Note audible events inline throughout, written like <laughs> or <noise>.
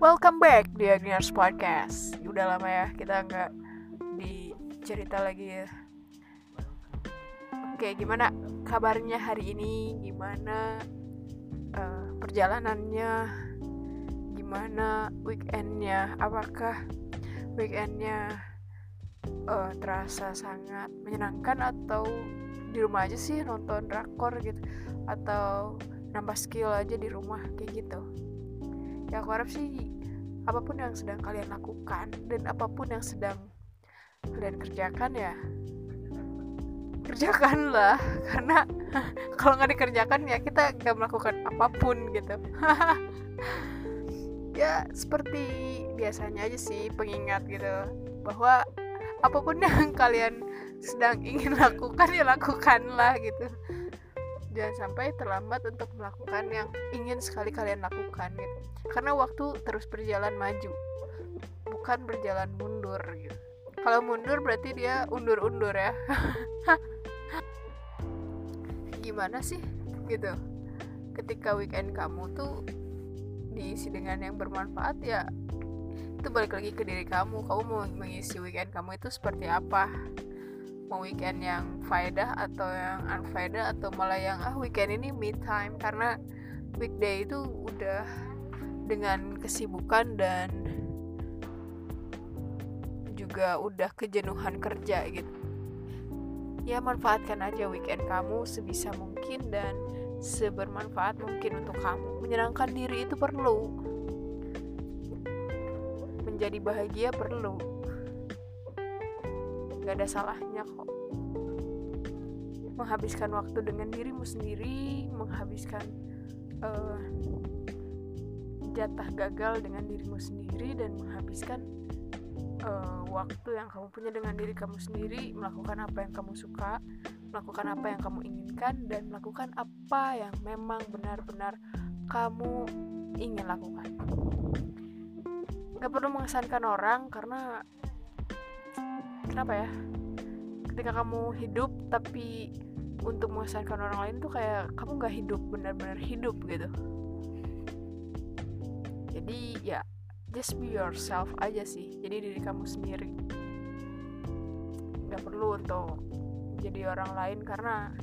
Welcome back di Agniars Podcast. Udah lama ya kita nggak dicerita lagi ya. Oke, gimana kabarnya hari ini? Gimana uh, perjalanannya? Gimana weekendnya? Apakah weekendnya uh, terasa sangat menyenangkan atau di rumah aja sih nonton drakor gitu atau nambah skill aja di rumah kayak gitu ya aku harap sih apa pun yang sedang kalian lakukan dan apa pun yang sedang kalian kerjakan ya kerjakanlah. <laughs> Karena <laughs> kalau nggak dikerjakan ya kita nggak melakukan apa pun gitu. <laughs> Ya seperti biasanya aja sih pengingat gitu bahwa apa pun yang kalian sedang ingin lakukan ya lakukanlah gitu jangan sampai terlambat untuk melakukan yang ingin sekali kalian lakukan gitu. Karena waktu terus berjalan maju bukan berjalan mundur gitu. Kalau mundur berarti dia undur-undur ya. <laughs> Gimana sih gitu? Ketika weekend kamu tuh diisi dengan yang bermanfaat ya itu balik lagi ke diri kamu. Kamu mau mengisi weekend kamu itu seperti apa mau weekend yang faedah atau yang unfaedah atau malah yang ah weekend ini me time. Karena weekday itu udah dengan kesibukan dan juga udah kejenuhan kerja gitu. Ya manfaatkan aja weekend kamu sebisa mungkin dan sebermanfaat mungkin untuk kamu. Menyenangkan diri itu perlu. Menjadi bahagia perlu gak ada salahnya kok. Menghabiskan waktu dengan dirimu sendiri menghabiskan uh, jatah gagal dengan dirimu sendiri dan menghabiskan uh, waktu yang kamu punya dengan diri kamu sendiri melakukan apa yang kamu suka melakukan apa yang kamu inginkan dan melakukan apa yang memang benar-benar kamu ingin lakukan. Gak perlu mengesankan orang karena kenapa ya? Ketika kamu hidup tapi untuk mengesankan orang lain tuh kayak kamu nggak hidup benar-benar hidup gitu. Jadi ya just be yourself aja sih. Jadi diri kamu sendiri. Nggak perlu untuk jadi orang lain karena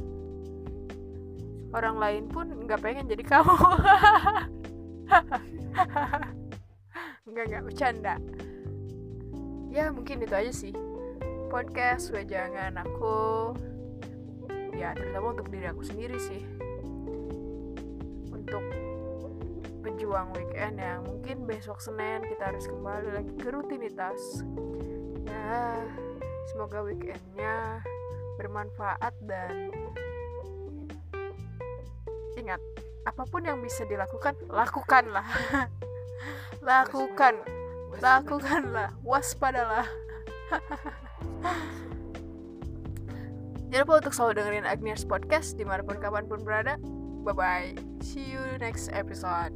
orang lain pun nggak pengen jadi kamu. <laughs> Nggak nggak bercanda. Ya mungkin itu aja sih podcast wejangan aku. Ya terutama untuk diri aku sendiri sih. Untuk pejuang weekend yang mungkin besok Senin kita harus kembali lagi ke rutinitas. Ya semoga weekendnya bermanfaat dan ingat apa pun yang bisa dilakukan lakukanlah. <laughs> Lakukan. Lakukanlah. Waspadalah <laughs> Jangan lupa untuk selalu dengerin Agnes Podcast di mana pun kapan pun berada. Bye bye. See you next episode.